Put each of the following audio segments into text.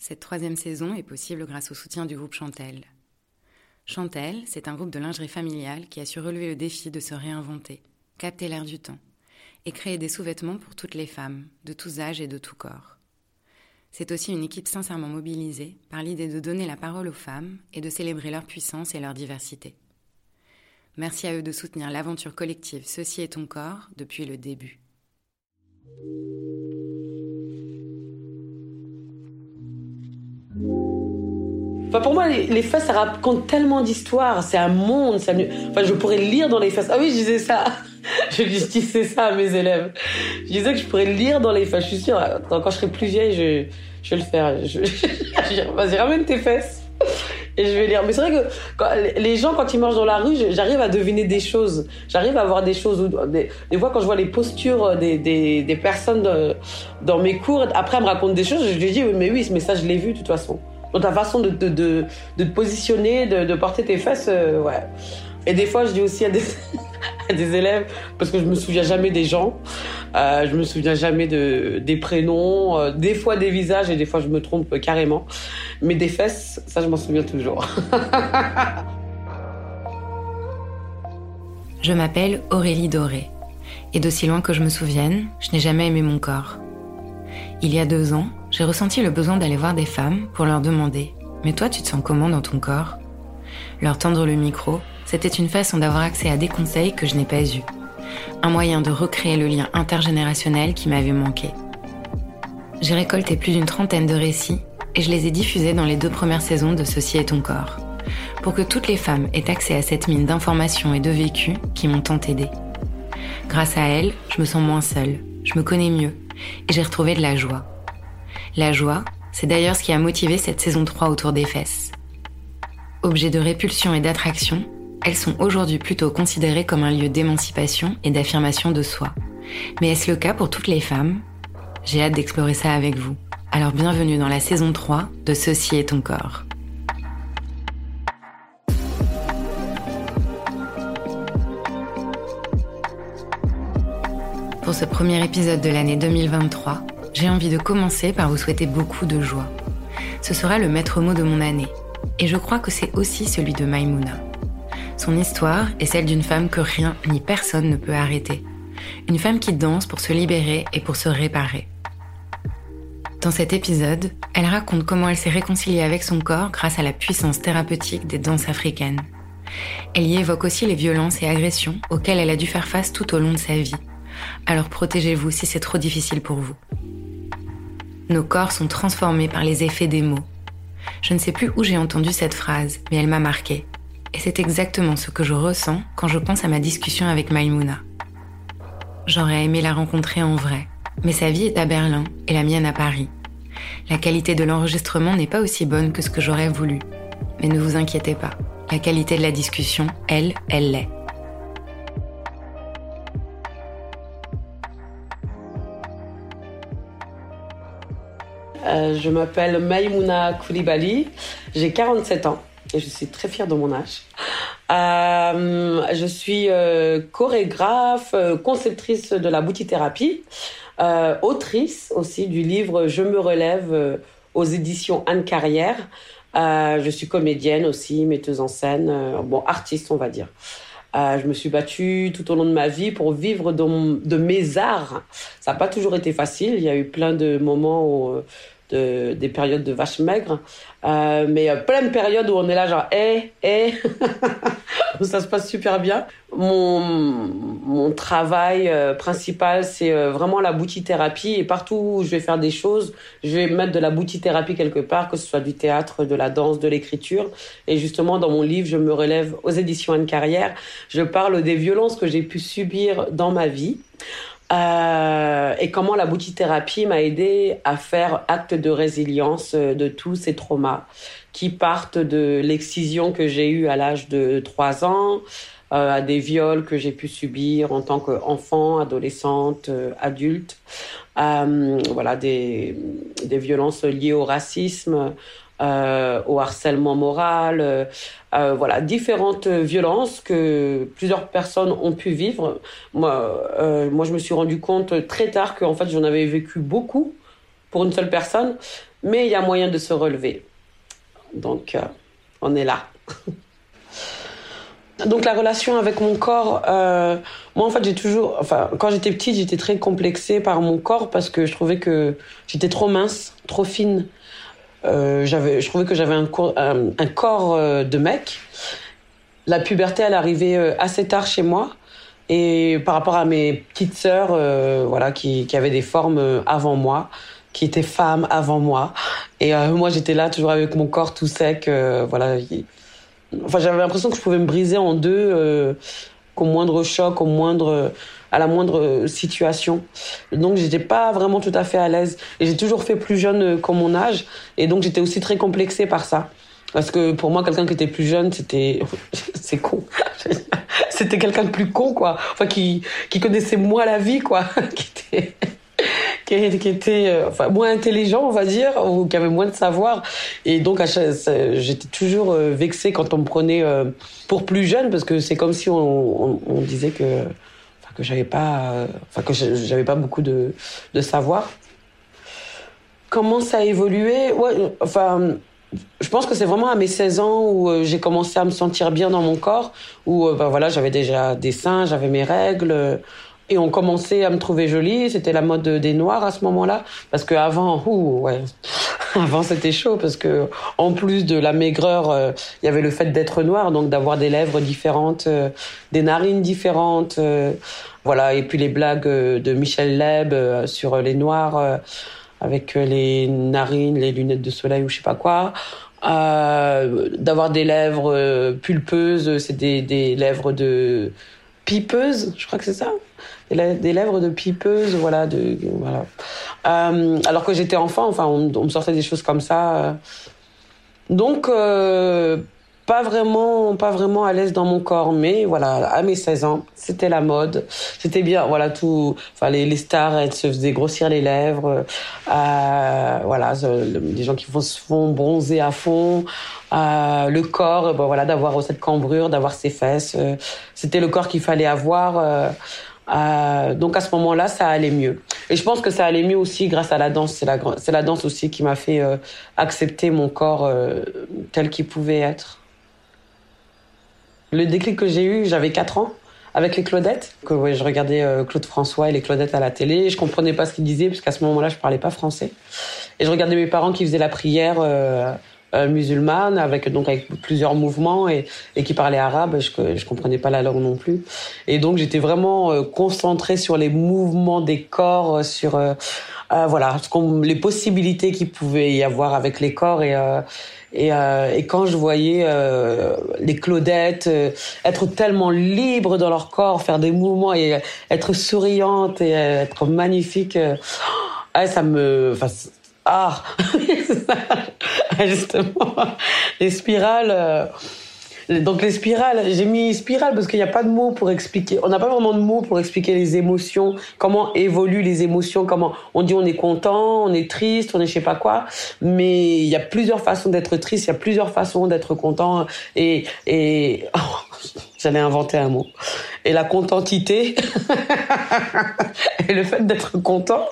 Cette troisième saison est possible grâce au soutien du groupe Chantel. Chantel, c'est un groupe de lingerie familiale qui a su relever le défi de se réinventer, capter l'air du temps et créer des sous-vêtements pour toutes les femmes, de tous âges et de tous corps. C'est aussi une équipe sincèrement mobilisée par l'idée de donner la parole aux femmes et de célébrer leur puissance et leur diversité. Merci à eux de soutenir l'aventure collective Ceci est ton corps depuis le début. Enfin, pour moi, les, fesses, ça raconte tellement d'histoires. C'est un monde. Ça... Enfin, je pourrais lire dans les fesses. Ah oui, je disais ça. je disais ça à mes élèves. Je disais que je pourrais lire dans les fesses. Je suis sûre, quand je serai plus vieille, je, je vais le faire. Je... Vas-y, ramène tes fesses. Et je vais lire. Mais c'est vrai que les gens, quand ils marchent dans la rue, j'arrive à deviner des choses. J'arrive à voir des choses. Des, des, fois, quand je vois les postures des, des, des personnes dans mes cours, après, elles me racontent des choses. Je lui dis, mais oui, mais ça, je l'ai vu de toute façon. Dans ta façon de, de, de, de te positionner, de, porter tes fesses, euh, ouais. Et des fois, je dis aussi à des, à des élèves, parce que je me souviens jamais des gens, euh, je me souviens jamais de, des prénoms, euh, des fois des visages et des fois je me trompe carrément. Mais des fesses, ça je m'en souviens toujours. je m'appelle Aurélie Doré. Et d'aussi loin que je me souvienne, je n'ai jamais aimé mon corps. Il y a deux ans, j'ai ressenti le besoin d'aller voir des femmes pour leur demander Mais toi, tu te sens comment dans ton corps? Leur tendre le micro, c'était une façon d'avoir accès à des conseils que je n'ai pas eus. Un moyen de recréer le lien intergénérationnel qui m'avait manqué. J'ai récolté plus d'une trentaine de récits et je les ai diffusés dans les deux premières saisons de Ceci est ton corps, pour que toutes les femmes aient accès à cette mine d'informations et de vécus qui m'ont tant aidé. Grâce à elles, je me sens moins seule, je me connais mieux et j'ai retrouvé de la joie. La joie, c'est d'ailleurs ce qui a motivé cette saison 3 autour des fesses. Objet de répulsion et d'attraction, elles sont aujourd'hui plutôt considérées comme un lieu d'émancipation et d'affirmation de soi. Mais est-ce le cas pour toutes les femmes? J'ai hâte d'explorer ça avec vous. Alors bienvenue dans la saison 3 de Ceci est ton corps. Pour ce premier épisode de l'année 2023, j'ai envie de commencer par vous souhaiter beaucoup de joie. Ce sera le maître mot de mon année, et je crois que c'est aussi celui de Maimouna. Son histoire est celle d'une femme que rien ni personne ne peut arrêter. Une femme qui danse pour se libérer et pour se réparer. Dans cet épisode, elle raconte comment elle s'est réconciliée avec son corps grâce à la puissance thérapeutique des danses africaines. Elle y évoque aussi les violences et agressions auxquelles elle a dû faire face tout au long de sa vie alors protégez-vous si c'est trop difficile pour vous. Nos corps sont transformés par les effets des mots. Je ne sais plus où j'ai entendu cette phrase, mais elle m'a marqué. Et c'est exactement ce que je ressens quand je pense à ma discussion avec Maimouna. J'aurais aimé la rencontrer en vrai, mais sa vie est à Berlin et la mienne à Paris. La qualité de l'enregistrement n'est pas aussi bonne que ce que j'aurais voulu. Mais ne vous inquiétez pas, la qualité de la discussion, elle, elle l'est. Euh, je m'appelle Maïmouna Koulibaly, j'ai 47 ans et je suis très fière de mon âge. Euh, je suis euh, chorégraphe, conceptrice de la boutithérapie, autrice aussi du livre Je me relève aux éditions Anne Carrière. je suis comédienne aussi, metteuse en scène, bon artiste on va dire. je me suis battue tout au long de ma vie pour vivre de mes arts. Ça n'a pas toujours été facile. Il y a eu plein de moments où de, des périodes de vache maigre. Euh, mais plein de périodes où on est là genre, hé, hé, ça se passe super bien. Mon, mon travail euh, principal, c'est euh, vraiment la boutithérapie. Et partout où je vais faire des choses, je vais mettre de la boutithérapie quelque part, que ce soit du théâtre, de la danse, de l'écriture. Et justement, dans mon livre, je me relève aux éditions Anne Carrière. Je parle des violences que j'ai pu subir dans ma vie. Euh, et comment la boutithérapie m'a aidé à faire acte de résilience euh, de tous ces traumas qui partent de l'excision que j'ai eue à l'âge de 3 ans, euh, à des viols que j'ai pu subir en tant qu'enfant, adolescente, adulte, voilà des, des violences liées au racisme, euh, au harcèlement moral, euh, euh, voilà, différentes violences que plusieurs personnes ont pu vivre. Moi, moi, je me suis rendu compte très tard qu'en fait, j'en avais vécu beaucoup pour une seule personne. mais il y a moyen de se relever. Donc, on est là. Donc la relation avec mon corps, moi en fait j'ai toujours, enfin quand j'étais petite j'étais très complexée par mon corps parce que je trouvais que j'étais trop mince, trop fine. Euh, j'avais, je trouvais que j'avais un, un, corps de mec. La puberté elle arrivait assez tard chez moi et par rapport à mes petites sœurs, voilà qui, qui avaient des formes avant moi qui était femme avant moi. Et euh, moi, j'étais là toujours avec mon corps tout sec. Euh, voilà. Enfin, j'avais l'impression que je pouvais me briser en deux euh, qu'au moindre choc, au moindre, à la moindre situation. Donc, j'étais pas vraiment tout à fait à l'aise. Et j'ai toujours fait plus jeune qu'en mon âge. Et donc, j'étais aussi très complexée par ça. Parce que pour moi, quelqu'un qui était plus jeune, c'était, c'est con. c'était quelqu'un de plus con, quoi. Enfin, qui, qui connaissait moins la vie, quoi. qui était, qui, était euh, enfin, moins intelligent, on va dire, ou qui avait moins de savoir. Et donc, j'étais toujours euh, vexée quand on me prenait euh, pour plus jeune, parce que c'est comme si on, disait que, que j'avais pas, enfin, que j'avais pas beaucoup de, de savoir. Comment ça a évolué? Ouais, Enfin, je pense que c'est vraiment à mes 16 ans où j'ai commencé à me sentir bien dans mon corps, où ben voilà, j'avais déjà des seins, j'avais mes règles. Et on commençait à me trouver jolie. C'était la mode des noirs à ce moment-là. Parce que avant, ouh, ouais. Avant, c'était chaud parce que, en plus de la maigreur, euh, il y avait le fait d'être noir, donc d'avoir des lèvres différentes, euh, des narines différentes, euh, voilà. Et puis les blagues de Michel Leb sur les noirs, avec les narines, les lunettes de soleil ou je sais pas quoi. d'avoir des lèvres pulpeuses, c'est des, des lèvres de pipeuses, je crois que c'est ça? Des lèvres de pipeuse, voilà, de voilà. Euh, alors que j'étais enfant, enfin, on, me sortait des choses comme ça. Donc, euh, pas vraiment, pas vraiment à l'aise dans mon corps, mais voilà, à mes 16 ans, c'était la mode, c'était bien, voilà, tout, enfin, les, stars, elles se faisaient grossir les lèvres, euh, voilà, les gens qui font, se font bronzer à fond, le corps, voilà, d'avoir cette cambrure, d'avoir ses fesses, c'était le corps qu'il fallait avoir. Euh, donc à ce moment-là, ça allait mieux. Et je pense que ça allait mieux aussi grâce à la danse. C'est la, danse aussi qui m'a fait euh, accepter mon corps euh, tel qu'il pouvait être. Le déclic que j'ai eu, j'avais 4 ans avec les Claudettes. Que je regardais Claude François et les Claudettes à la télé. Je comprenais pas ce qu'ils disaient parce qu'à ce moment-là, je parlais pas français. Et je regardais mes parents qui faisaient la prière musulmane avec donc avec plusieurs mouvements et, et qui parlait arabe. Je, je comprenais pas la langue non plus. Et donc j'étais vraiment euh, concentrée sur les mouvements des corps, euh, sur euh, voilà les possibilités qu'il pouvait y avoir avec les corps et et, euh, et, quand je voyais euh, les Claudettes être tellement libres dans leur corps, faire des mouvements et être souriantes et être magnifiques, euh, ça me, ah, justement, les spirales. Euh, donc les spirales, j'ai mis spirale parce qu'il n'y a pas de mots pour expliquer. On n'a pas vraiment de mots pour expliquer les émotions, comment évoluent les émotions, comment on dit on est content, on est triste, on est je sais pas quoi. Mais il y a plusieurs façons d'être triste, il y a plusieurs façons d'être content. Et, et oh, j'allais inventer un mot. Et la contentité et le fait d'être content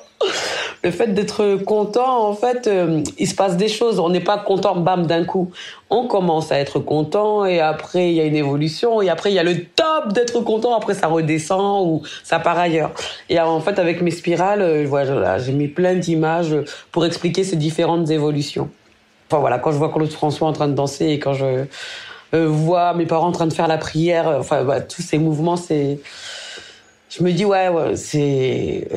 le fait d'être content, en fait, euh, il se passe des choses. On n'est pas content, bam, d'un coup. On commence à être content et après, il y a une évolution et après, il y a le top d'être content. Après, ça redescend ou ça part ailleurs. Et en fait, avec mes spirales, euh, voilà, j'ai mis plein d'images pour expliquer ces différentes évolutions. Enfin voilà, quand je vois Claude François en train de danser et quand je euh, vois mes parents en train de faire la prière, enfin bah, tous ces mouvements, c'est, je me dis ouais, ouais c'est,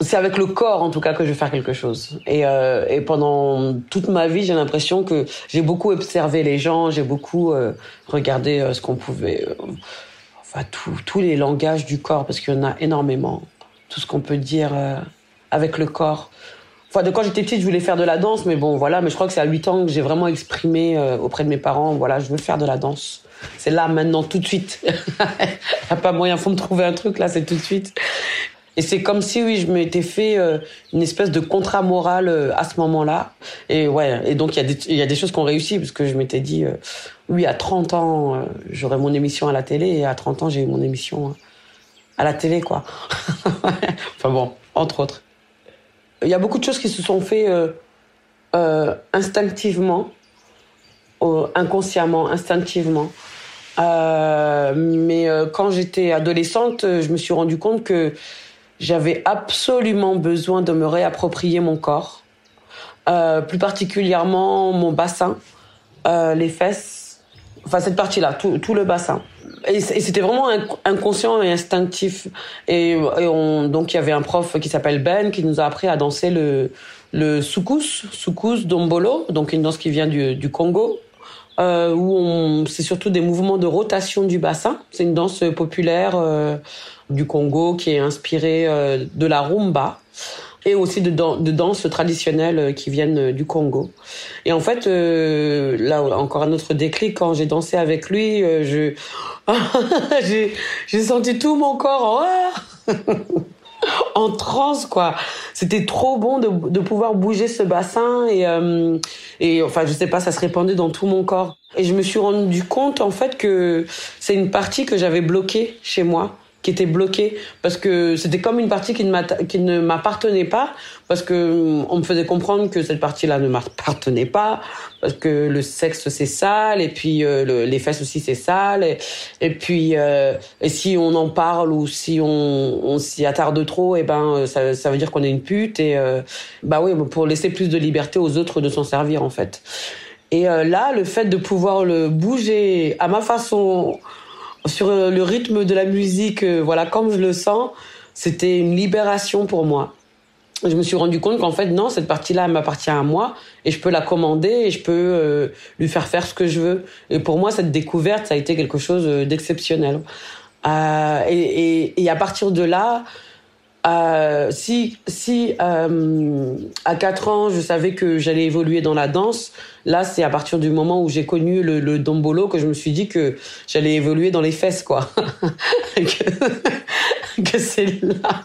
c'est avec le corps en tout cas que je vais faire quelque chose. Et, euh, et pendant toute ma vie, j'ai l'impression que j'ai beaucoup observé les gens, j'ai beaucoup euh, regardé euh, ce qu'on pouvait, euh, enfin tous les langages du corps parce qu'il y en a énormément. Tout ce qu'on peut dire euh, avec le corps. Enfin, de quand j'étais petite, je voulais faire de la danse, mais bon, voilà. Mais je crois que c'est à 8 ans que j'ai vraiment exprimé auprès de mes parents, voilà, je veux faire de la danse. C'est là, maintenant, tout de suite. Il n'y a pas moyen, faut me trouver un truc, là, c'est tout de suite. Et c'est comme si, oui, je m'étais fait euh, une espèce de contrat moral euh, à ce moment-là. Et ouais, et donc il y, y a des choses qu'on réussit, parce que je m'étais dit, euh, oui, à 30 ans, j'aurai mon émission à la télé, et à 30 ans, j'ai eu mon émission à la télé, quoi. enfin bon, entre autres. Il y a beaucoup de choses qui se sont fait instinctivement, inconsciemment, instinctivement. mais quand j'étais adolescente, je me suis rendu compte que j'avais absolument besoin de me réapproprier mon corps, plus particulièrement mon bassin, les fesses, enfin cette partie-là, tout, tout le bassin et c'était vraiment inconscient et instinctif. Et, donc il y avait un prof qui s'appelle Ben qui nous a appris à danser le le soukous, soukous dombolo, donc une danse qui vient du, du Congo, euh, où c'est surtout des mouvements de rotation du bassin. C'est une danse populaire euh, du Congo qui est inspirée euh, de la rumba et aussi de, danses traditionnelles euh, qui viennent euh, du Congo. Et en fait, là encore un autre déclic quand j'ai dansé avec lui, je j'ai senti tout mon corps en, transe quoi. C'était trop bon de, de pouvoir bouger ce bassin et et enfin je sais pas, ça se répandait dans tout mon corps. Et je me suis rendu compte en fait que c'est une partie que j'avais bloquée chez moi était bloqué parce que c'était comme une partie qui ne m'appartenait pas parce que mm, on me faisait comprendre que cette partie-là ne m'appartenait pas parce que le sexe c'est sale et puis euh, les fesses aussi c'est sale et, puis euh, si on en parle ou si on, s'y attarde trop et eh ben euh, ça, ça veut dire qu'on est une pute et bah oui pour laisser plus de liberté aux autres de s'en servir en fait. Et là le fait de pouvoir le bouger à ma façon sur euh, le rythme de la musique, euh, voilà, comme je le sens, c'était une libération pour moi. Je me suis rendu compte qu'en fait, non, cette partie-là, m'appartient à moi et je peux la commander et je peux euh, lui faire faire ce que je veux. Et pour moi, cette découverte, ça a été quelque chose d'exceptionnel. et, et, à partir de là, euh, si si euh, à 4 ans je savais que j'allais évoluer dans la danse, là c'est à partir du moment où j'ai connu le, dombolo que je me suis dit que j'allais évoluer dans les fesses quoi, que, c'est là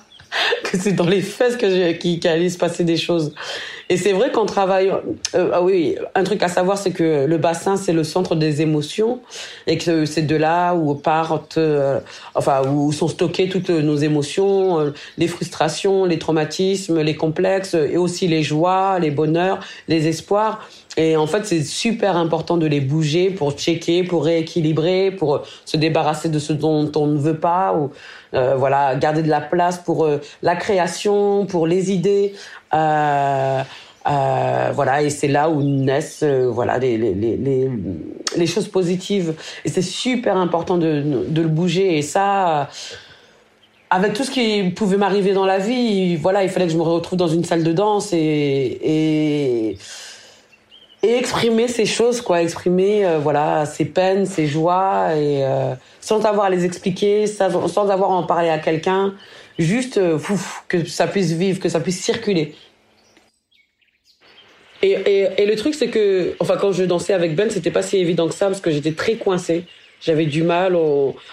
que c'est dans les fesses que qu'il allait se passer des choses. Et c'est vrai qu'on travaille. Euh, ah oui, un truc à savoir, c'est que le bassin, c'est le centre des émotions, et que c'est de là où partent, euh, enfin, où sont stockées toutes nos émotions, euh, les frustrations, les traumatismes, les complexes, et aussi les joies, les bonheurs, les espoirs. Et en fait, c'est super important de les bouger pour checker, pour rééquilibrer, pour se débarrasser de ce dont on ne veut pas, ou euh, voilà, garder de la place pour euh, la création, pour les idées. Euh, euh voilà, et c'est là où naissent voilà les, les, les, les, choses positives. Et c'est super important de, de le bouger. Et ça, avec tout ce qui pouvait m'arriver dans la vie, voilà, il fallait que je me retrouve dans une salle de danse et, et et exprimer ces choses, quoi, exprimer euh, voilà ses peines, ses joies, et euh, sans avoir à les expliquer, sans, sans avoir à en parler à quelqu'un, juste euh, que ça puisse vivre, que ça puisse circuler. Et, et, et le truc, c'est que, enfin, quand je dansais avec Ben, c'était pas si évident que ça parce que j'étais très coincée. J'avais du mal.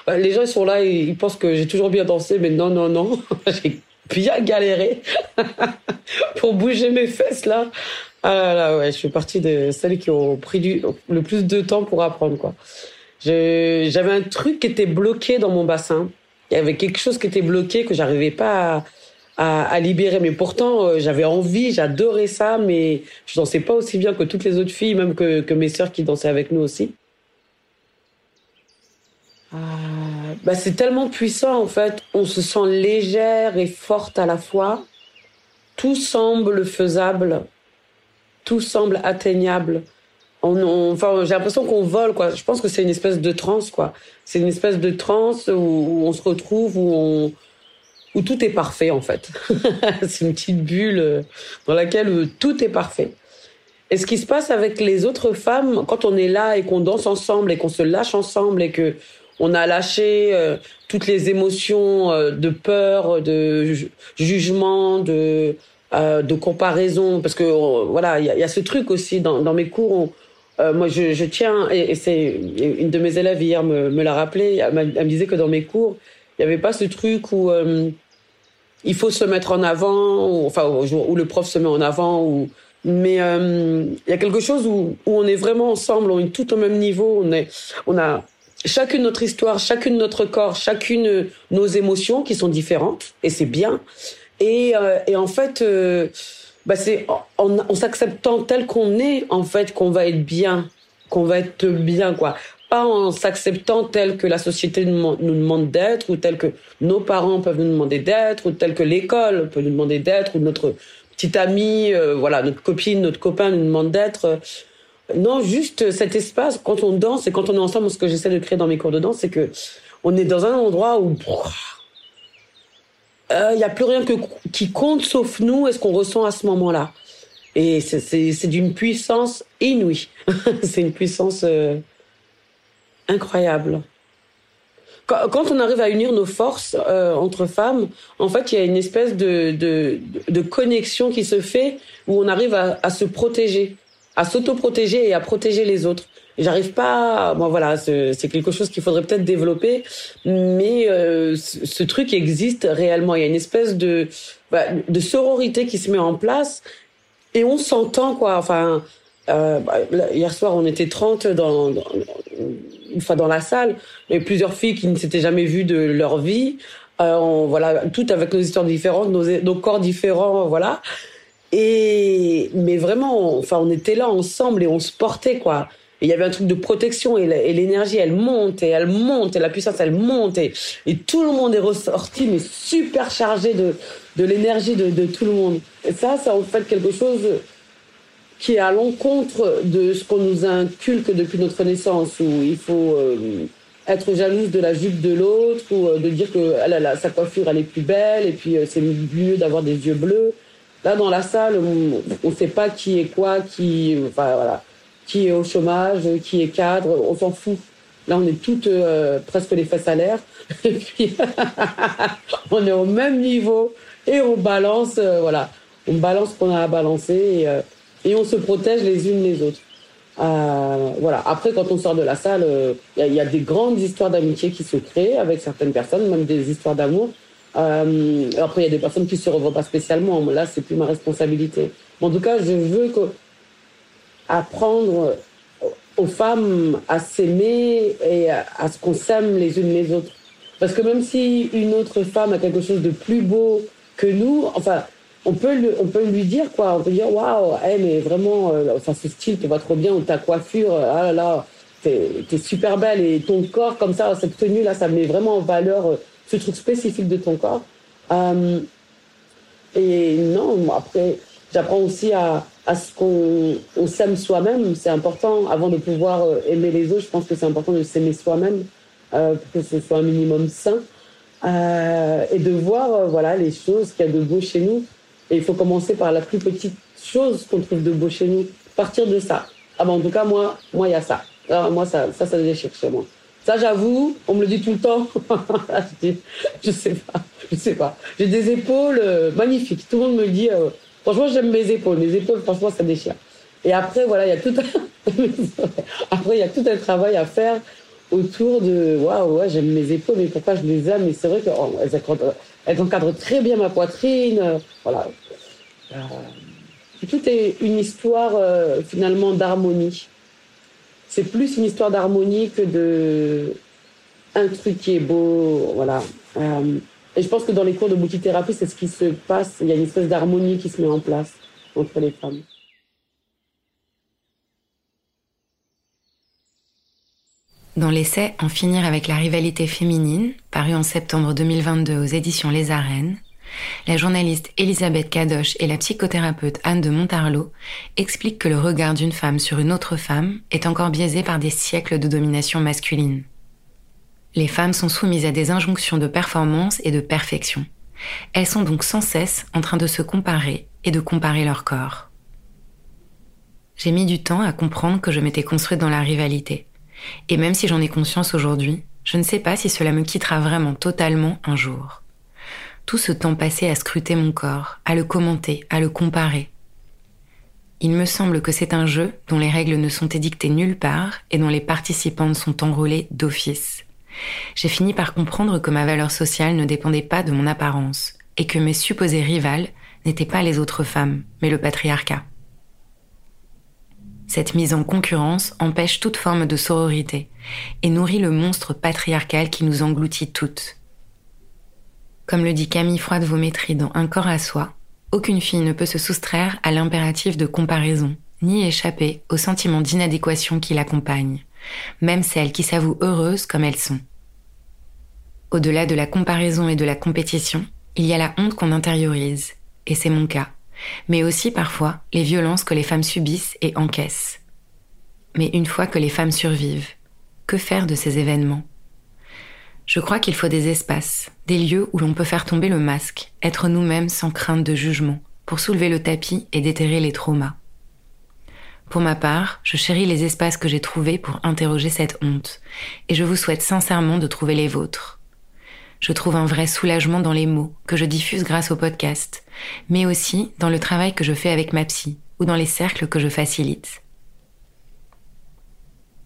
Les gens ils sont là, ils, pensent que j'ai toujours bien dansé, mais non, non, non. j'ai bien galéré pour bouger mes fesses là. Ah là là, ouais, je suis partie de celles qui ont pris du, le plus de temps pour apprendre, quoi. J'avais un truc qui était bloqué dans mon bassin. Il y avait quelque chose qui était bloqué que j'arrivais pas à, à, libérer. Mais pourtant, euh, j'avais envie, j'adorais ça, mais je dansais pas aussi bien que toutes les autres filles, même que, mes sœurs qui dansaient avec nous aussi. Ah, bah c'est tellement puissant en fait. On se sent légère et forte à la fois. Tout semble faisable tout semble atteignable. On, enfin, j'ai l'impression qu'on vole, quoi. Je pense que c'est une espèce de transe, quoi. C'est une espèce de transe où, on se retrouve, où on, où tout est parfait, en fait. c'est une petite bulle euh, dans laquelle euh, tout est parfait. Et ce qui se passe avec les autres femmes, quand on est là et qu'on danse ensemble et qu'on se lâche ensemble et que on a lâché euh, toutes les émotions de peur, de jugement, de comparaison, parce que voilà, il y, a, ce truc aussi dans, mes cours. Moi, je, tiens, et, c'est une de mes élèves hier me l'a rappelé. Elle, me disait que dans mes cours, il n'y avait pas ce truc où il faut se mettre en avant, enfin où, le prof se met en avant, ou mais il y a quelque chose où, où on est vraiment ensemble, on est tout au même niveau, on est, on a chacune notre histoire, chacune notre corps, chacune nos émotions qui sont différentes, et c'est bien. Et, euh, et en fait, euh, bah c'est en, en s'acceptant tel qu'on est, en fait, qu'on va être bien, qu'on va être bien, quoi. Pas en s'acceptant tel que la société nous demande d'être, ou tel que nos parents peuvent nous demander d'être, ou tel que l'école peut nous demander d'être, ou notre petite amie, euh, voilà, notre copine, notre copain nous demande d'être. Non, juste cet espace, quand on danse et quand on est ensemble, ce que j'essaie de créer dans mes cours de danse, c'est que on est dans un endroit où il euh, n'y a plus rien qui compte sauf nous et ce qu'on ressent à ce moment-là. Et c'est d'une puissance inouïe. c'est une puissance euh, incroyable. Quand, on arrive à unir nos forces euh, entre femmes, en fait, il y a une espèce de, de, connexion qui se fait où on arrive à, se protéger, à s'auto-protéger et à protéger les autres. J'arrive pas. Bon, voilà, c'est quelque chose qu'il faudrait peut-être développer, mais euh, ce, truc existe réellement. Il y a une espèce de bah, de sororité qui se met en place et on s'entend quoi. Enfin, euh, bah, hier soir, on était 30 dans, fois dans la salle, et plusieurs filles qui ne s'étaient jamais vues de leur vie. Euh, on, voilà, toutes avec nos histoires différentes, nos, corps différents, voilà. Et mais vraiment, enfin, on était là ensemble et on se portait quoi il y avait un truc de protection et l'énergie, elle monte et elle monte et la puissance, elle monte et, et tout le monde est ressorti, mais super chargé de, l'énergie de, de, tout le monde. Et ça, c'est en fait quelque chose qui est à l'encontre de ce qu'on nous inculque depuis notre naissance, où il faut euh, être jalouse de la jupe de l'autre, ou euh, de dire que elle, elle, sa coiffure, elle est plus belle, et puis euh, c'est mieux d'avoir des yeux bleus. Là, dans la salle, on ne sait pas qui est quoi, qui... Enfin, voilà qui est au chômage, qui est cadre, on s'en fout. Là, on est toutes euh, presque les fesses à l'air. Et puis, on est au même niveau et on balance, euh, voilà, on balance ce qu'on a à balancer euh, et, on se protège les unes les autres. voilà. Après, quand on sort de la salle, il y, y, a des grandes histoires d'amitié qui se créent avec certaines personnes, même des histoires d'amour. après, il y a des personnes qui se revoient pas spécialement. Là, c'est plus ma responsabilité. en tout cas, je veux que apprendre aux femmes à s'aimer et à, ce qu'on s'aime les unes les autres. Parce que même si une autre femme a quelque chose de plus beau que nous, enfin, on peut, le, on peut lui dire quoi. On peut dire waouh, hey, mais vraiment, euh, enfin, ce style te va trop bien ou ta coiffure, ah là là, t'es es super belle et ton corps comme ça, cette tenue là, ça met vraiment en valeur euh, ce truc spécifique de ton corps. Euh, et non, après, j'apprends aussi à, à ce qu'on s'aime soi-même. C'est important avant de pouvoir euh, aimer les autres. Je pense que c'est important de s'aimer soi-même euh, pour que ce soit un minimum sain euh, et de voir euh, voilà les choses qu'il y a de beau chez nous. Et il faut commencer par la plus petite chose qu'on trouve de beau chez nous. Partir de ça. Ah ben, en tout cas moi, moi il y a ça. Alors, moi ça, ça, ça déchire chez moi. Ça, j'avoue, on me le dit tout le temps. je sais pas, je sais pas. J'ai des épaules euh, magnifiques. Tout le monde me dit, euh, Franchement, j'aime mes épaules. Mes épaules, franchement, ça déchire. Et après, voilà, il y a tout un... après, il y a tout un travail à faire autour de waouh, ouais, j'aime mes épaules, mais pourquoi je les aime? Mais c'est vrai qu'elles oh, elles encadrent très bien ma poitrine. Voilà. Euh, tout est une histoire euh, finalement d'harmonie. C'est plus une histoire d'harmonie que de un truc qui est beau. Voilà. Euh, et je pense que dans les cours de boutique-thérapie, c'est ce qui se passe. Il y a une espèce d'harmonie qui se met en place entre les femmes. Dans l'essai En finir avec la rivalité féminine, paru en septembre 2022 aux éditions Les Arènes, la journaliste Elisabeth Kadosh et la psychothérapeute Anne de Montarlot expliquent que le regard d'une femme sur une autre femme est encore biaisé par des siècles de domination masculine. Les femmes sont soumises à des injonctions de performance et de perfection. Elles sont donc sans cesse en train de se comparer et de comparer leur corps. J'ai mis du temps à comprendre que je m'étais construite dans la rivalité. Et même si j'en ai conscience aujourd'hui, je ne sais pas si cela me quittera vraiment totalement un jour. Tout ce temps passé à scruter mon corps, à le commenter, à le comparer. Il me semble que c'est un jeu dont les règles ne sont édictées nulle part et dont les participantes sont enrôlées d'office j'ai fini par comprendre que ma valeur sociale ne dépendait pas de mon apparence et que mes supposées rivales n'étaient pas les autres femmes, mais le patriarcat. Cette mise en concurrence empêche toute forme de sororité et nourrit le monstre patriarcal qui nous engloutit toutes. Comme le dit Camille Froide-Vaumétry dans Un corps à soi, aucune fille ne peut se soustraire à l'impératif de comparaison, ni échapper au sentiment d'inadéquation qui l'accompagne, même celles qui s'avouent heureuses comme elles sont. Au-delà de la comparaison et de la compétition, il y a la honte qu'on intériorise, et c'est mon cas, mais aussi parfois les violences que les femmes subissent et encaissent. Mais une fois que les femmes survivent, que faire de ces événements? Je crois qu'il faut des espaces, des lieux où l'on peut faire tomber le masque, être nous-mêmes sans crainte de jugement, pour soulever le tapis et déterrer les traumas. Pour ma part, je chéris les espaces que j'ai trouvés pour interroger cette honte, et je vous souhaite sincèrement de trouver les vôtres. Je trouve un vrai soulagement dans les mots que je diffuse grâce au podcast, mais aussi dans le travail que je fais avec ma psy ou dans les cercles que je facilite.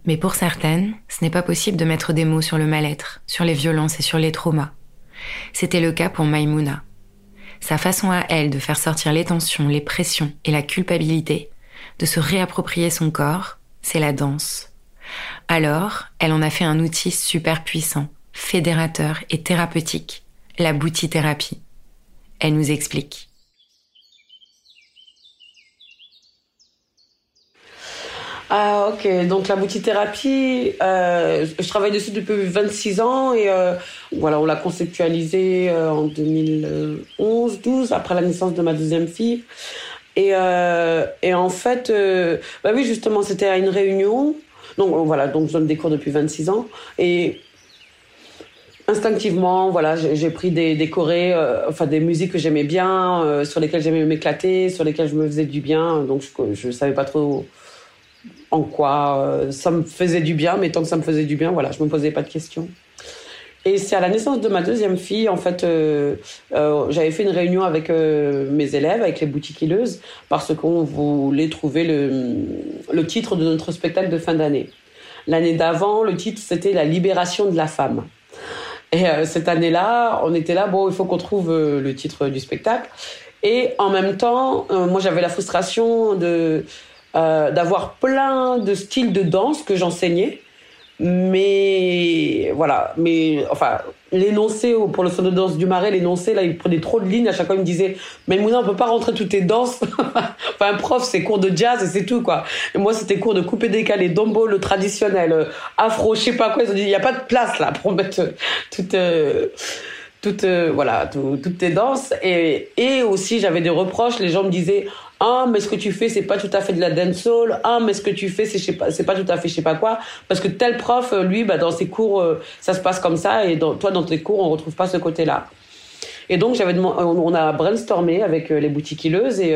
Mais pour certaines, ce n'est pas possible de mettre des mots sur le mal-être, sur les violences et sur les traumas. C'était le cas pour Maimouna. Sa façon à elle de faire sortir les tensions, les pressions et la culpabilité, de se réapproprier son corps, c'est la danse. Alors, elle en a fait un outil super puissant, fédérateur et thérapeutique, la boutithérapie. Elle nous explique. Ah ok, donc la boutithérapie, euh, je travaille dessus depuis 26 ans et euh, voilà, on l'a conceptualisé euh, en 2011-12 après la naissance de ma deuxième fille. Et, en fait, bah oui justement, c'était à une réunion. Donc voilà, donc je donne des cours depuis 26 ans et instinctivement, voilà, j'ai pris des, des euh, enfin des musiques que j'aimais bien, sur lesquelles j'aimais m'éclater, sur lesquelles je me faisais du bien. Donc je, je savais pas trop en quoi euh, ça me faisait du bien, mais tant que ça me faisait du bien, voilà, je me posais pas de questions. Et c'est à la naissance de ma deuxième fille, en fait, euh, euh, j'avais fait une réunion avec mes élèves, avec les boutiquilleuses, parce qu'on voulait trouver le, le titre de notre spectacle de fin d'année. L'année d'avant, le titre, c'était La libération de la femme. Et cette année-là, on était là, bon, il faut qu'on trouve le titre du spectacle. Et en même temps, moi, j'avais la frustration euh, d'avoir plein de styles de danse que j'enseignais. Mais voilà, mais enfin, l'énoncé pour le son de danse du marais, l'énoncé, là, il prenait trop de lignes. À chaque fois, il me disait, mais Mouna, on peut pas rentrer toutes tes danses. enfin, prof, c'est cours de jazz et c'est tout, quoi. Et moi, c'était cours de coupé décalé, dombo, le traditionnel, euh, afro, je sais pas quoi. Ils ont dit, il n'y a pas de place, là, pour mettre euh, toute, voilà, toutes tes danses. Et, et aussi, j'avais des reproches. Les gens me disaient, ah mais ce que tu fais c'est pas tout à fait de la dancehall. Ah mais ce que tu fais c'est je pas c'est pas tout à fait je sais pas quoi. Parce que tel prof euh, lui bah dans ses cours euh, ça se passe comme ça. Et toi dans tes cours on retrouve pas ce côté là et donc j'avais on a brainstormé avec euh, les boutiquilleuses et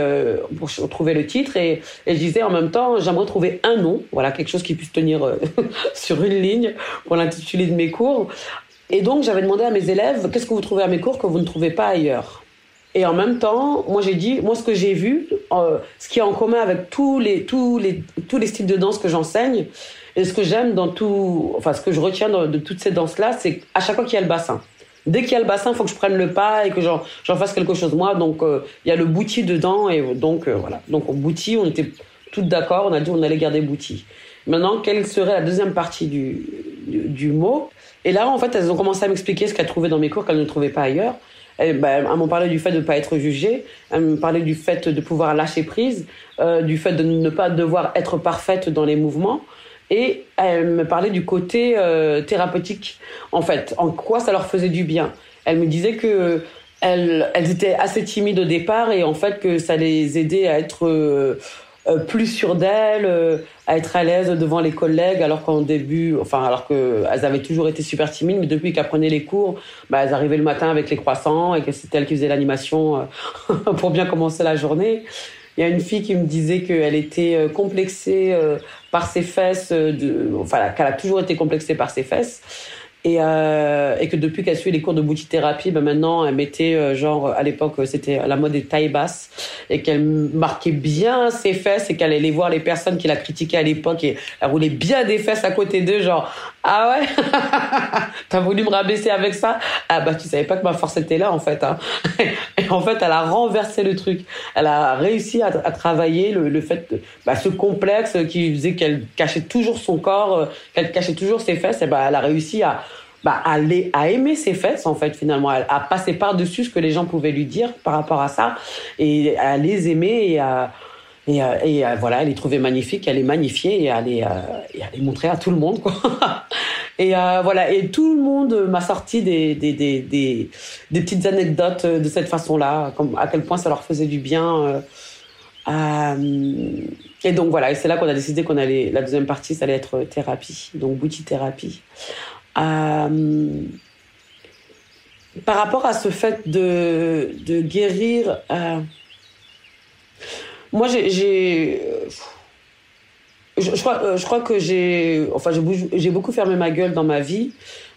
pour trouver le titre. Et, et je disais en même temps j'aimerais trouver un nom. Voilà quelque chose qui puisse tenir sur une ligne pour l'intitulé de mes cours. Et donc j'avais demandé à mes élèves qu'est-ce que vous trouvez à mes cours que vous ne trouvez pas ailleurs? Et en même temps, moi j'ai dit, moi ce que j'ai vu, euh, ce qui est en commun avec tous les, tous les, tous les styles de danse que j'enseigne, et ce que j'aime dans tout, enfin ce que je retiens de, toutes ces danses-là, c'est à chaque fois qu'il y a le bassin. Dès qu'il y a le bassin, il faut que je prenne le pas et que j'en, fasse quelque chose moi. Donc euh, il y a le bouti dedans et donc euh, voilà. Donc au bouti, on était toutes d'accord, on a dit on allait garder bouti. Maintenant, quelle serait la deuxième partie du, du mot? Et là, en fait, elles ont commencé à m'expliquer ce qu'elles trouvaient dans mes cours qu'elles ne trouvaient pas ailleurs. Elle, bah, elle m'en parlait du fait de ne pas être jugée, elle me parlait du fait de pouvoir lâcher prise, euh, du fait de ne pas devoir être parfaite dans les mouvements. Et elle me parlait du côté euh, thérapeutique, en fait, en quoi ça leur faisait du bien? Elle me disait que elles, elles étaient assez timides au départ et en fait que ça les aidait à être euh, euh, plus sûres d'elles, euh, à être à l'aise devant les collègues, alors qu'en début, enfin, alors qu'elles avaient toujours été super timides, mais depuis qu'elles prenaient les cours, bah, elles arrivaient le matin avec les croissants et que c'était elles qui faisaient l'animation euh, pour bien commencer la journée. Il y a une fille qui me disait qu'elle était complexée par ses fesses, de, enfin, qu'elle a toujours été complexée par ses fesses. Et, euh, et, que depuis qu'elle suit les cours de boutithérapie, ben maintenant elle mettait euh, genre à l'époque c'était la mode des tailles basses et qu'elle marquait bien ses fesses et qu'elle allait voir les personnes qui la critiquaient à l'époque et elle roulait bien des fesses à côté d'eux genre ah ouais? T'as voulu me rabaisser avec ça ah bah tu savais pas que ma force était là en fait hein. et en fait elle a renversé le truc. Elle a réussi à, à travailler le, le fait de, bah, ce complexe qui faisait qu'elle cachait toujours son corps euh, qu'elle cachait toujours ses fesses. Et bah elle a réussi à bah, à, à aimer ses fesses, en fait, finalement, à, passer par-dessus ce que les gens pouvaient lui dire par rapport à ça, et à les aimer et à, et, et voilà, à les trouver magnifiques, à les magnifier et à les, et à les montrer à tout le monde, quoi. Et voilà, et tout le monde m'a sorti des, des, des, des, des petites anecdotes de cette façon-là, à quel point ça leur faisait du bien. Euh, et donc voilà, et c'est là qu'on a décidé qu'on allait, la deuxième partie, ça allait être thérapie, donc boutique thérapie. Euh, par rapport à ce fait de, de guérir, euh, moi j'ai, je, je, crois, je crois que j'ai, enfin j'ai beaucoup fermé ma gueule dans ma vie.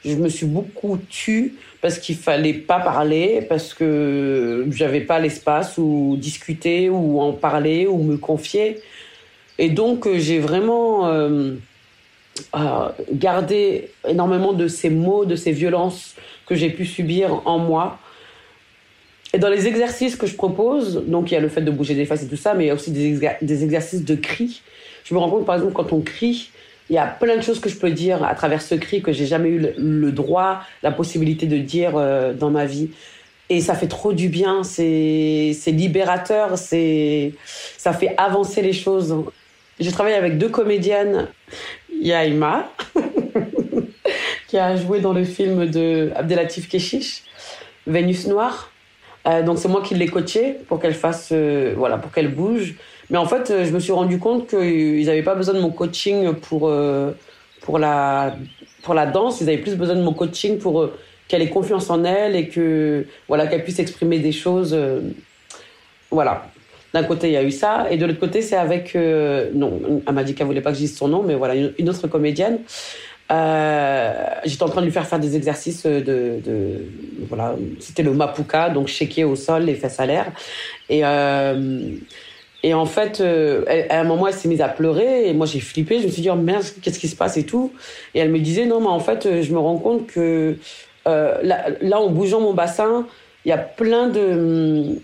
Je me suis beaucoup tue parce qu'il fallait pas parler, parce que j'avais pas l'espace où discuter ou en parler ou me confier. Et donc euh, j'ai vraiment euh, euh, gardé énormément de ces mots, de ces violences que j'ai pu subir en moi. Et dans les exercices que je propose, donc il y a le fait de bouger des faces et tout ça, mais il y a aussi des, exercices de cri. Je me rends compte par exemple quand on crie, il y a plein de choses que je peux dire à travers ce cri que j'ai jamais eu le, droit, la possibilité de dire euh, dans ma vie. Et ça fait trop du bien, c'est libérateur, ça fait avancer les choses. J'ai travaillé avec deux comédiennes. Il qui a joué dans le film de Abdelatif Keshish, Vénus Noire. Euh, donc c'est moi qui l'ai coachée pour qu'elle fasse, euh, voilà, pour qu'elle bouge. Mais en fait, euh, je me suis rendu compte qu'ils n'avaient pas besoin de mon coaching pour, pour, la, pour la danse. Ils avaient plus besoin de mon coaching pour qu'elle ait confiance en elle et que voilà qu'elle puisse exprimer des choses. voilà. D'un côté, il y a eu ça, et de l'autre côté, c'est avec non, elle m'a dit qu'elle voulait pas que je dise son nom, mais voilà, une, autre comédienne. J'étais en train de lui faire faire des exercices de, de voilà, c'était le mapuka, donc shaker au sol, les fesses à l'air, et et en fait, euh, à un moment, elle s'est mise à pleurer et moi j'ai flippé. Je me suis dit, oh merde, qu'est-ce qui se passe et tout. Et elle me disait, non, mais en fait, euh, je me rends compte que euh, là, là, en bougeant mon bassin, il y a plein de.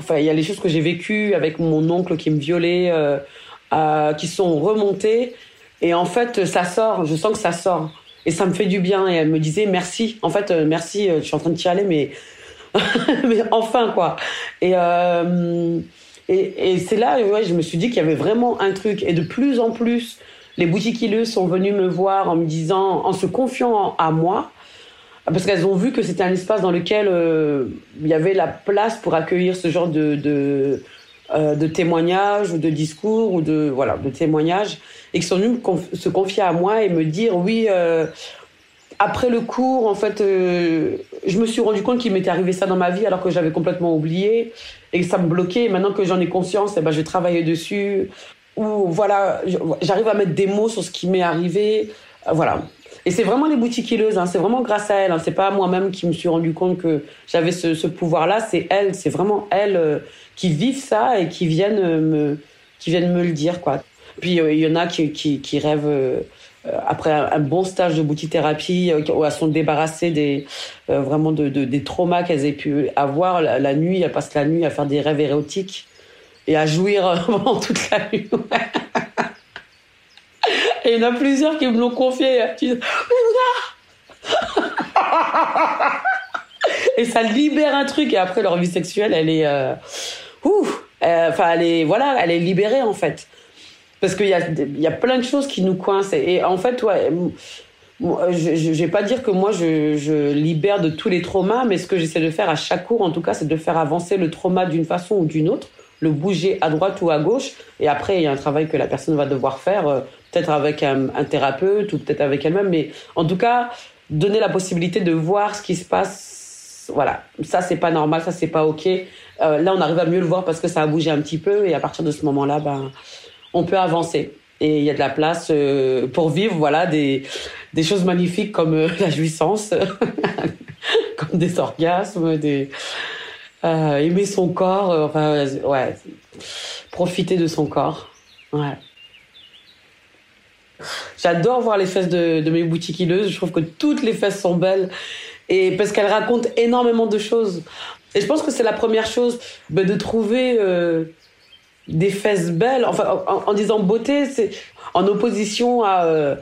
Enfin, il y a les choses que j'ai vécues avec mon oncle qui me violait, euh, qui sont remontées. Et en fait, ça sort. Je sens que ça sort. Et ça me fait du bien. Et elle me disait, merci. En fait, merci, je suis en train de chialer, mais. enfin, quoi. Et. Et, c'est là, ouais, je me suis dit qu'il y avait vraiment un truc. Et de plus en plus, les boutiquilleuses sont venues me voir en me disant, en se confiant à moi, parce qu'elles ont vu que c'était un espace dans lequel euh, il y avait la place pour accueillir ce genre de, de, euh, témoignages ou de discours ou de voilà de témoignages et qui sont venus se confier à moi et me dire oui euh, après le cours en fait je me suis rendu compte qu'il m'était arrivé ça dans ma vie alors que j'avais complètement oublié et ça me bloquait. maintenant que j'en ai conscience, eh ben, je vais travailler dessus. Ou voilà, j'arrive à mettre des mots sur ce qui m'est arrivé. Euh, voilà. Et c'est vraiment les boutiquilleuses, hein, c'est vraiment grâce à elles. Hein, c'est pas moi-même qui me suis rendu compte que j'avais ce, ce pouvoir-là. C'est elles, c'est vraiment elles euh, qui vivent ça et qui viennent me, qui viennent me le dire, quoi. Puis euh, il y en a qui, qui, qui rêvent euh, après un, bon stage de boutithérapie, euh, où elles sont débarrassées des, euh, vraiment de, des traumas qu'elles aient pu avoir la, nuit, elles passent la nuit à faire des rêves érotiques et à jouir pendant toute la nuit. et il y en a plusieurs qui me l'ont confié. et ça libère un truc et après leur vie sexuelle, elle est, enfin elle est, voilà, elle est libérée en fait. Parce qu'il y a, y a plein de choses qui nous coincent. Et en fait, ouais, je, ne vais pas dire que moi je, je, libère de tous les traumas, mais ce que j'essaie de faire à chaque cours, en tout cas, c'est de faire avancer le trauma d'une façon ou d'une autre, le bouger à droite ou à gauche. Et après, il y a un travail que la personne va devoir faire, euh, peut-être avec un, thérapeute ou peut-être avec elle-même, mais en tout cas, donner la possibilité de voir ce qui se passe. Voilà, ça c'est pas normal, ça c'est pas ok. Euh, là, on arrive à mieux le voir parce que ça a bougé un petit peu, et à partir de ce moment-là, ben on peut avancer. Et il y a de la place euh, pour vivre voilà, des, des choses magnifiques comme euh, la jouissance, comme des orgasmes, des, aimer son corps, enfin, ouais, profiter de son corps. Ouais. J'adore voir les fesses de, mes boutiquilleuses. Je trouve que toutes les fesses sont belles et parce qu'elles racontent énormément de choses. Et je pense que c'est la première chose ben, de trouver des fesses belles, enfin en, disant beauté, c'est en opposition à, euh,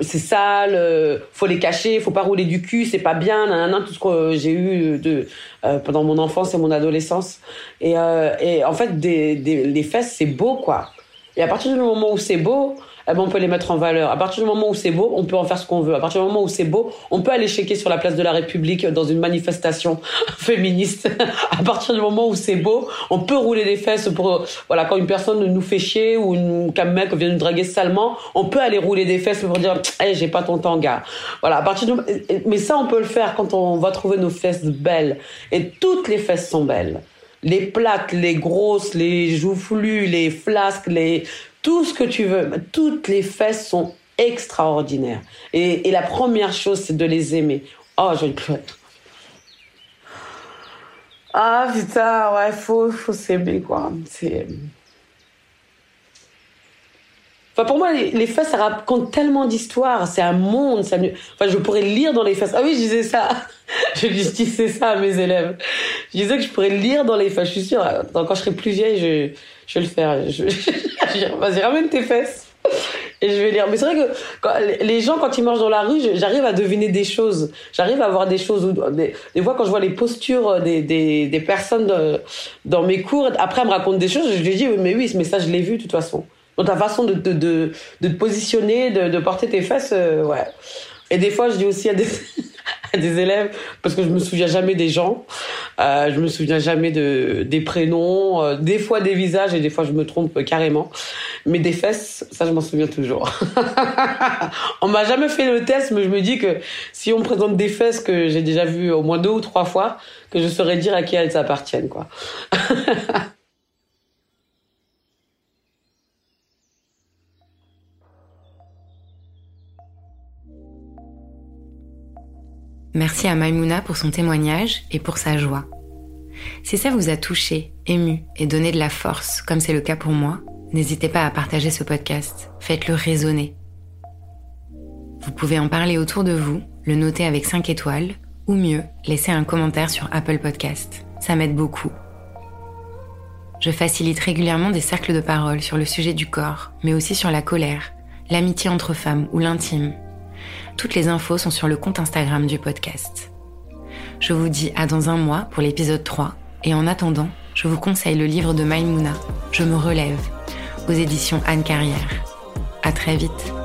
c'est sale, euh, faut les cacher, faut pas rouler du cul, c'est pas bien, tout ce que j'ai eu de euh, pendant mon enfance et mon adolescence. Et, euh, en fait, les fesses, c'est beau, quoi. Et à partir du moment où c'est beau, eh ben, on peut les mettre en valeur. À partir du moment où c'est beau, on peut en faire ce qu'on veut. À partir du moment où c'est beau, on peut aller checker sur la place de la République dans une manifestation féministe. à partir du moment où c'est beau, on peut rouler des fesses pour, voilà, quand une personne nous fait chier ou qu'un mec vient nous draguer salement, on peut aller rouler des fesses pour dire, hey, j'ai pas ton temps, gars. Voilà, à partir du... mais ça, on peut le faire quand on va trouver nos fesses belles. Et toutes les fesses sont belles les plates, les grosses, les joufflus, les flasques, les tout ce que tu veux. Toutes les fesses sont extraordinaires. Et, la première chose, c'est de les aimer. Oh, je vais pleurer. Ah putain, ouais, faut, faut s'aimer quoi. Enfin, pour moi, les, fesses, ça raconte tellement d'histoires. C'est un monde. Ça... Enfin, je pourrais lire dans les fesses. Ah oui, je disais ça. je disais ça à mes élèves. Je disais que je pourrais lire dans les fesses. Je suis sûre, quand je serai plus vieille, je, je vais le faire. Je... Vas-y, ramène tes fesses. Et je vais lire. Mais c'est vrai que les gens, quand ils marchent dans la rue, j'arrive à deviner des choses. J'arrive à voir des choses. Des, des, fois, quand je vois les postures des, des, des personnes dans mes cours, après, elles me racontent des choses. Je lui dis, mais oui, mais ça, je l'ai vu de toute façon. Dans ta façon de, de, de, de te positionner, de, porter tes fesses, euh, ouais. Et des fois, je dis aussi à des, des élèves, parce que je me souviens jamais des gens, euh, je me souviens jamais de, des prénoms, euh, des fois des visages et des fois je me trompe carrément. Mais des fesses, ça je m'en souviens toujours. on m'a jamais fait le test, mais je me dis que si on me présente des fesses que j'ai déjà vues au moins deux ou trois fois, que je saurais dire à qui elles appartiennent, quoi. Merci à Maimouna pour son témoignage et pour sa joie. Si ça vous a touché, ému et donné de la force, comme c'est le cas pour moi, n'hésitez pas à partager ce podcast. Faites-le résonner. Vous pouvez en parler autour de vous, le noter avec 5 étoiles, ou mieux, laisser un commentaire sur Apple Podcast. Ça m'aide beaucoup. Je facilite régulièrement des cercles de parole sur le sujet du corps, mais aussi sur la colère, l'amitié entre femmes ou l'intime, toutes les infos sont sur le compte Instagram du podcast. Je vous dis à dans un mois pour l'épisode 3 et en attendant, je vous conseille le livre de Maimouna, Je me relève, aux éditions Anne Carrière. À très vite.